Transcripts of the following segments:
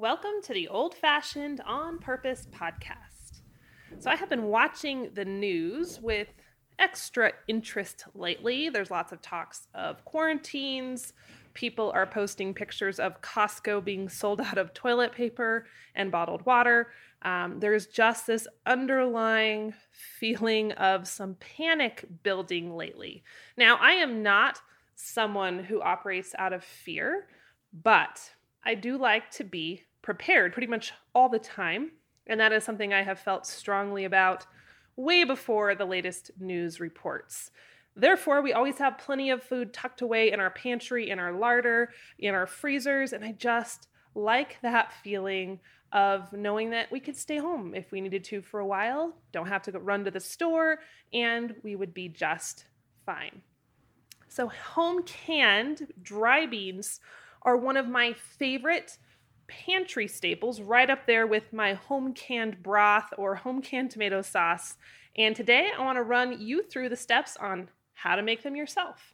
Welcome to the Old Fashioned On Purpose podcast. So, I have been watching the news with extra interest lately. There's lots of talks of quarantines. People are posting pictures of Costco being sold out of toilet paper and bottled water. Um, there's just this underlying feeling of some panic building lately. Now, I am not someone who operates out of fear, but I do like to be prepared pretty much all the time. And that is something I have felt strongly about way before the latest news reports. Therefore, we always have plenty of food tucked away in our pantry, in our larder, in our freezers, and I just like that feeling of knowing that we could stay home if we needed to for a while, don't have to run to the store, and we would be just fine. So, home canned dry beans are one of my favorite pantry staples, right up there with my home canned broth or home canned tomato sauce. And today I want to run you through the steps on how to make them yourself.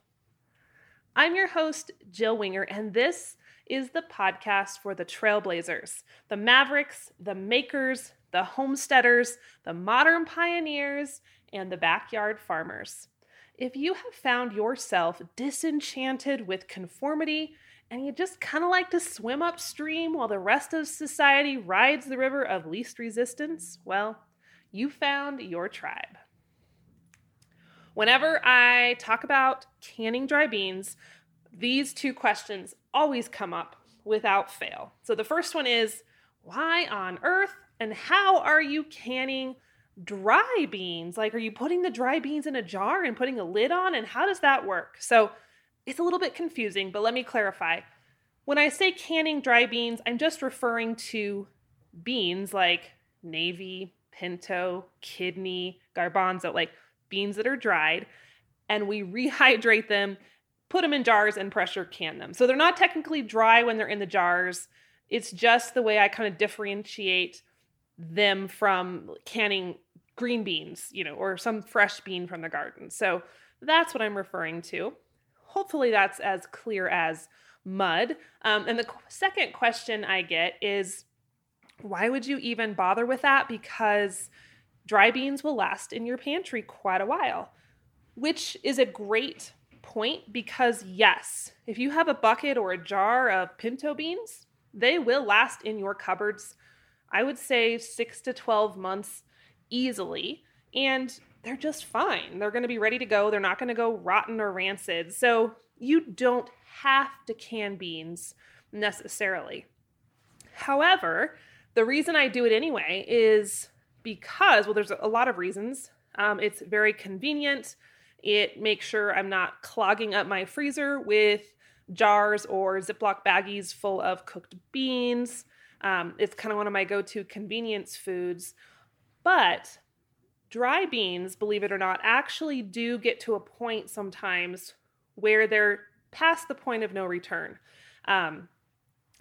I'm your host, Jill Winger, and this is the podcast for the trailblazers, the mavericks, the makers, the homesteaders, the modern pioneers, and the backyard farmers. If you have found yourself disenchanted with conformity and you just kind of like to swim upstream while the rest of society rides the river of least resistance, well, you found your tribe. Whenever I talk about canning dry beans, these two questions always come up without fail. So the first one is why on earth and how are you canning dry beans? Like, are you putting the dry beans in a jar and putting a lid on? And how does that work? So it's a little bit confusing, but let me clarify. When I say canning dry beans, I'm just referring to beans like navy, pinto, kidney, garbanzo, like beans that are dried, and we rehydrate them, put them in jars, and pressure can them. So they're not technically dry when they're in the jars. It's just the way I kind of differentiate them from canning green beans, you know, or some fresh bean from the garden. So that's what I'm referring to hopefully that's as clear as mud. Um, and the second question I get is why would you even bother with that? Because dry beans will last in your pantry quite a while, which is a great point because, yes, if you have a bucket or a jar of pinto beans, they will last in your cupboards, I would say six to 12 months easily. And they're just fine. They're going to be ready to go. They're not going to go rotten or rancid. So you don't have to can beans necessarily. However, the reason I do it anyway is because, well, there's a lot of reasons. Um, it's very convenient. It makes sure I'm not clogging up my freezer with jars or Ziploc baggies full of cooked beans. Um, it's kind of one of my go to convenience foods. But dry beans, believe it or not, actually do get to a point sometimes where they're past the point of no return. Um,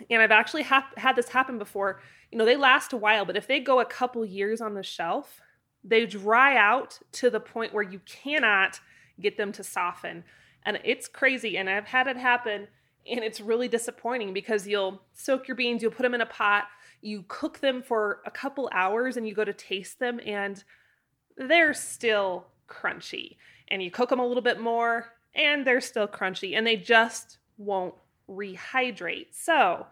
and I've actually ha- had this happen before. You know, they last a while, but if they go a couple years on the shelf, they dry out to the point where you cannot get them to soften. And it's crazy. And I've had it happen, and it's really disappointing because you'll soak your beans, you'll put them in a pot, you cook them for a couple hours, and you go to taste them, and they're still crunchy. And you cook them a little bit more and they're still crunchy and they just won't rehydrate. So,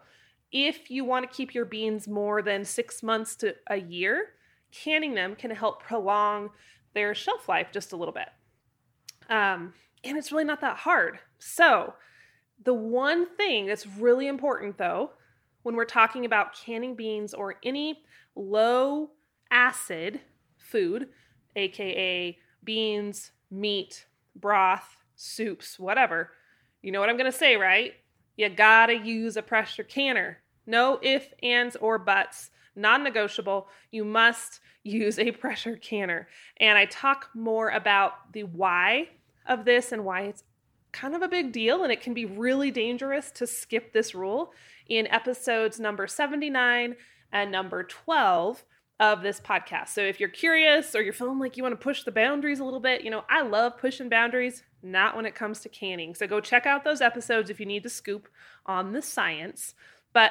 if you want to keep your beans more than six months to a year, canning them can help prolong their shelf life just a little bit. Um, and it's really not that hard. So, the one thing that's really important though, when we're talking about canning beans or any low acid food, aka beans, meat, broth, soups, whatever. You know what I'm going to say, right? You got to use a pressure canner. No ifs, ands, or buts. Non negotiable. You must use a pressure canner. And I talk more about the why of this and why it's kind of a big deal and it can be really dangerous to skip this rule in episodes number 79 and number 12 of this podcast. So if you're curious or you're feeling like you want to push the boundaries a little bit, you know, I love pushing boundaries, not when it comes to canning. So go check out those episodes if you need to scoop on the science. But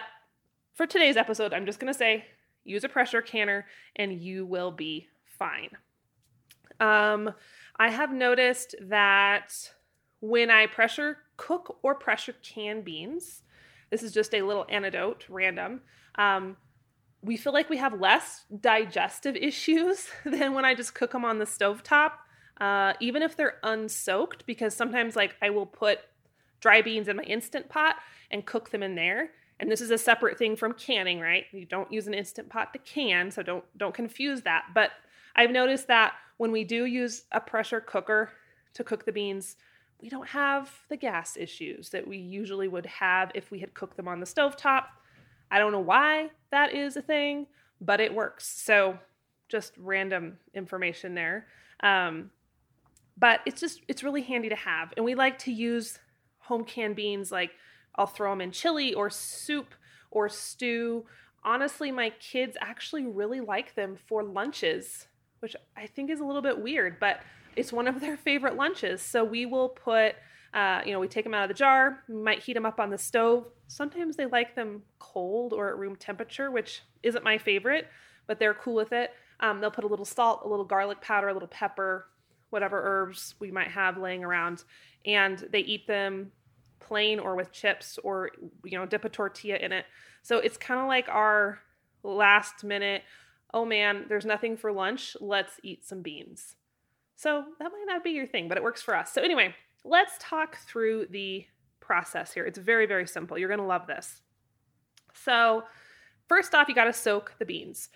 for today's episode, I'm just going to say use a pressure canner and you will be fine. Um, I have noticed that when I pressure cook or pressure can beans, this is just a little anecdote, random. Um, we feel like we have less digestive issues than when I just cook them on the stove top, uh, even if they're unsoaked, because sometimes like I will put dry beans in my instant pot and cook them in there. And this is a separate thing from canning, right? You don't use an instant pot to can, so don't don't confuse that. But I've noticed that when we do use a pressure cooker to cook the beans, we don't have the gas issues that we usually would have if we had cooked them on the stove top. I don't know why that is a thing, but it works. So just random information there. Um, but it's just it's really handy to have, and we like to use home canned beans. Like I'll throw them in chili or soup or stew. Honestly, my kids actually really like them for lunches, which I think is a little bit weird, but it's one of their favorite lunches. So we will put, uh, you know, we take them out of the jar, might heat them up on the stove. Sometimes they like them cold or at room temperature, which isn't my favorite, but they're cool with it. Um, they'll put a little salt, a little garlic powder, a little pepper, whatever herbs we might have laying around, and they eat them plain or with chips or you know dip a tortilla in it. So it's kind of like our last minute. Oh man, there's nothing for lunch. Let's eat some beans. So that might not be your thing, but it works for us. So, anyway, let's talk through the process here. It's very, very simple. You're going to love this. So, first off, you got to soak the beans.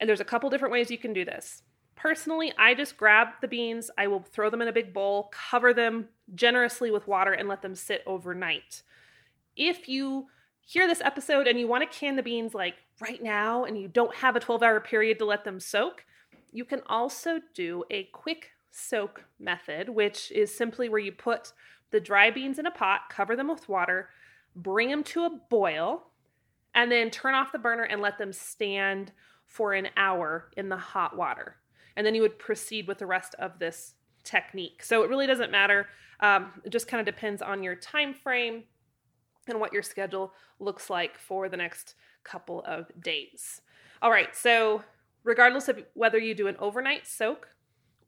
And there's a couple different ways you can do this. Personally, I just grab the beans, I will throw them in a big bowl, cover them generously with water, and let them sit overnight. If you hear this episode and you want to can the beans like right now and you don't have a 12 hour period to let them soak, you can also do a quick soak method, which is simply where you put the dry beans in a pot, cover them with water, bring them to a boil, and then turn off the burner and let them stand for an hour in the hot water. And then you would proceed with the rest of this technique. So it really doesn't matter. Um, it just kind of depends on your time frame and what your schedule looks like for the next couple of days. All right, so regardless of whether you do an overnight soak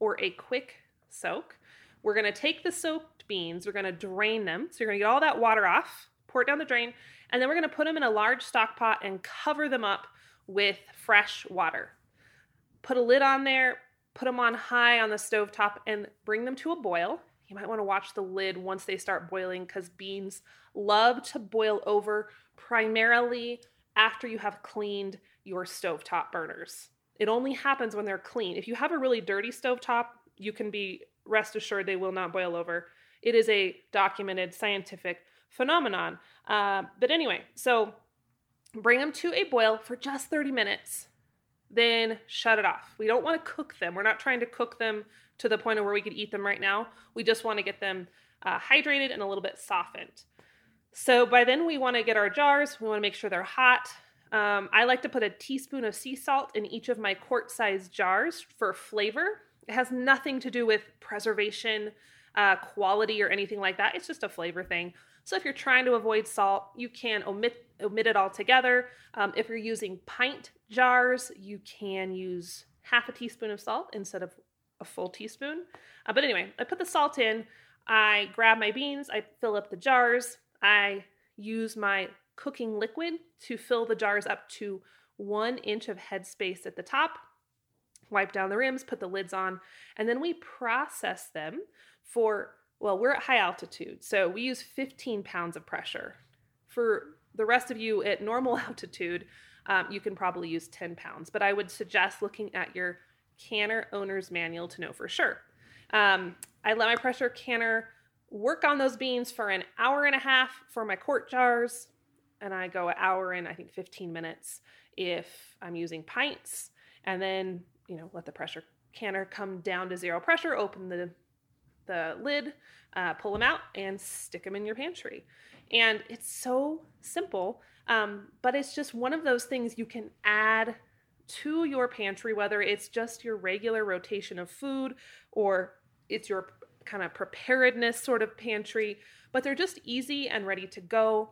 or a quick soak, we're going to take the soaked beans, we're going to drain them. So you're going to get all that water off, pour it down the drain, and then we're going to put them in a large stock pot and cover them up with fresh water. Put a lid on there, put them on high on the stove top, and bring them to a boil. You might want to watch the lid once they start boiling because beans love to boil over primarily after you have cleaned your stovetop burners. It only happens when they're clean. If you have a really dirty stove top, you can be rest assured they will not boil over. It is a documented scientific phenomenon. Uh, but anyway, so bring them to a boil for just 30 minutes, then shut it off. We don't want to cook them. We're not trying to cook them to the point of where we could eat them right now. We just want to get them uh, hydrated and a little bit softened. So by then, we want to get our jars. We want to make sure they're hot. Um, I like to put a teaspoon of sea salt in each of my quart sized jars for flavor. It has nothing to do with preservation, uh, quality, or anything like that. It's just a flavor thing. So if you're trying to avoid salt, you can omit omit it altogether. Um, if you're using pint jars, you can use half a teaspoon of salt instead of a full teaspoon. Uh, but anyway, I put the salt in. I grab my beans. I fill up the jars. I use my cooking liquid to fill the jars up to one inch of headspace at the top. Wipe down the rims, put the lids on, and then we process them for, well, we're at high altitude, so we use 15 pounds of pressure. For the rest of you at normal altitude, um, you can probably use 10 pounds, but I would suggest looking at your canner owner's manual to know for sure. Um, I let my pressure canner work on those beans for an hour and a half for my quart jars, and I go an hour and I think 15 minutes if I'm using pints, and then you know let the pressure canner come down to zero pressure. Open the the lid, uh, pull them out, and stick them in your pantry. And it's so simple, um, but it's just one of those things you can add to your pantry, whether it's just your regular rotation of food or it's your kind of preparedness sort of pantry, but they're just easy and ready to go.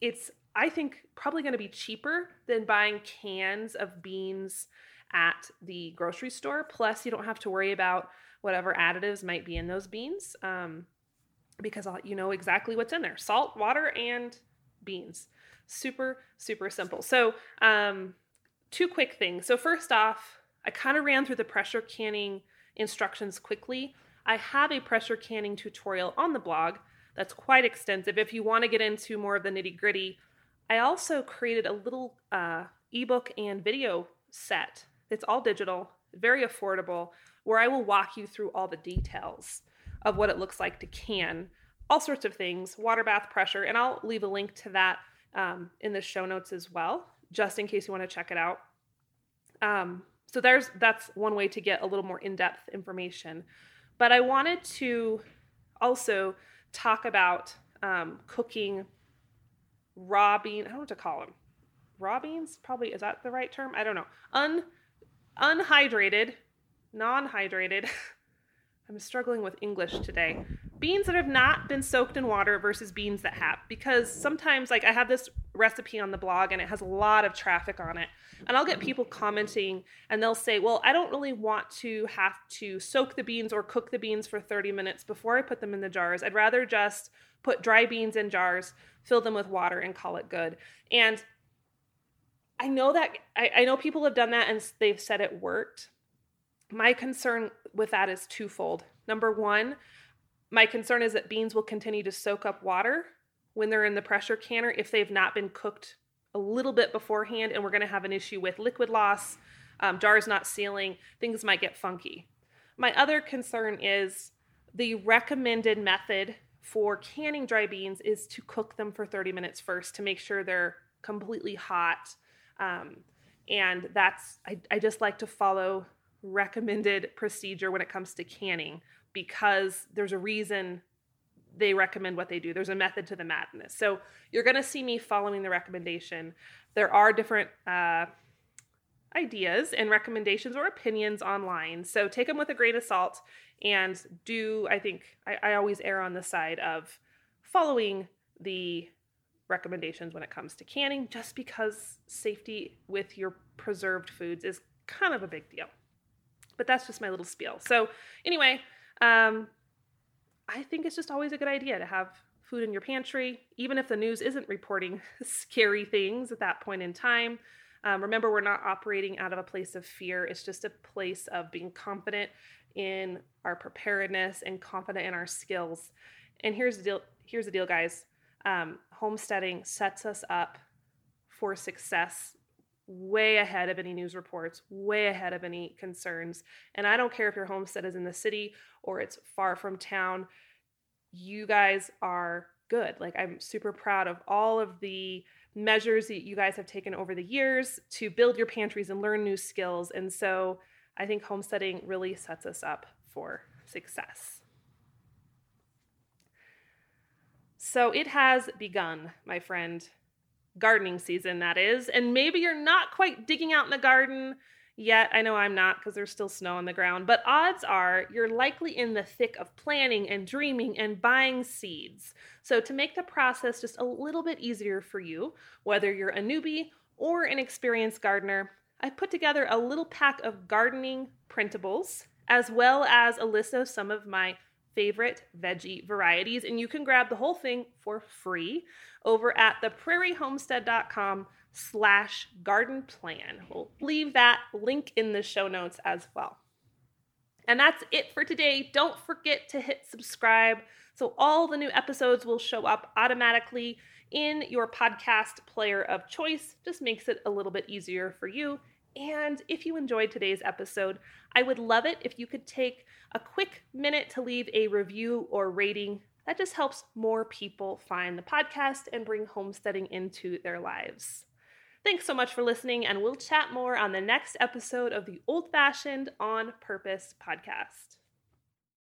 It's I think probably going to be cheaper than buying cans of beans at the grocery store. Plus, you don't have to worry about whatever additives might be in those beans um, because you know exactly what's in there salt, water, and beans. Super, super simple. So, um, two quick things. So, first off, I kind of ran through the pressure canning instructions quickly. I have a pressure canning tutorial on the blog that's quite extensive. If you want to get into more of the nitty gritty, I also created a little uh, ebook and video set. It's all digital, very affordable, where I will walk you through all the details of what it looks like to can all sorts of things, water bath pressure, and I'll leave a link to that um, in the show notes as well, just in case you want to check it out. Um, so there's that's one way to get a little more in-depth information. But I wanted to also talk about um, cooking raw bean. I don't know what to call them. Raw beans, probably is that the right term? I don't know. Un unhydrated, non-hydrated. I'm struggling with English today. Beans that have not been soaked in water versus beans that have. Because sometimes, like, I have this recipe on the blog and it has a lot of traffic on it. And I'll get people commenting and they'll say, Well, I don't really want to have to soak the beans or cook the beans for 30 minutes before I put them in the jars. I'd rather just put dry beans in jars, fill them with water, and call it good. And I know that I, I know people have done that and they've said it worked. My concern with that is twofold. Number one, my concern is that beans will continue to soak up water when they're in the pressure canner if they've not been cooked a little bit beforehand, and we're going to have an issue with liquid loss, um, jars not sealing, things might get funky. My other concern is the recommended method for canning dry beans is to cook them for 30 minutes first to make sure they're completely hot. Um, and that's, I, I just like to follow recommended procedure when it comes to canning because there's a reason they recommend what they do. There's a method to the madness. So you're going to see me following the recommendation. There are different uh, ideas and recommendations or opinions online. So take them with a grain of salt and do, I think, I, I always err on the side of following the recommendations when it comes to canning, just because safety with your preserved foods is kind of a big deal. But that's just my little spiel. So, anyway, um, I think it's just always a good idea to have food in your pantry, even if the news isn't reporting scary things at that point in time. Um, remember, we're not operating out of a place of fear. It's just a place of being confident in our preparedness and confident in our skills. And here's the deal. Here's the deal, guys. Um, homesteading sets us up for success way ahead of any news reports, way ahead of any concerns. And I don't care if your homestead is in the city or it's far from town, you guys are good. Like, I'm super proud of all of the measures that you guys have taken over the years to build your pantries and learn new skills. And so I think homesteading really sets us up for success. So it has begun, my friend gardening season, that is. And maybe you're not quite digging out in the garden yet. I know I'm not because there's still snow on the ground, but odds are you're likely in the thick of planning and dreaming and buying seeds. So, to make the process just a little bit easier for you, whether you're a newbie or an experienced gardener, I put together a little pack of gardening printables as well as a list of some of my favorite veggie varieties. And you can grab the whole thing for free over at theprairiehomestead.com slash garden plan. We'll leave that link in the show notes as well. And that's it for today. Don't forget to hit subscribe so all the new episodes will show up automatically in your podcast player of choice. Just makes it a little bit easier for you. And if you enjoyed today's episode, I would love it if you could take a quick minute to leave a review or rating. That just helps more people find the podcast and bring homesteading into their lives. Thanks so much for listening, and we'll chat more on the next episode of the Old Fashioned on Purpose podcast.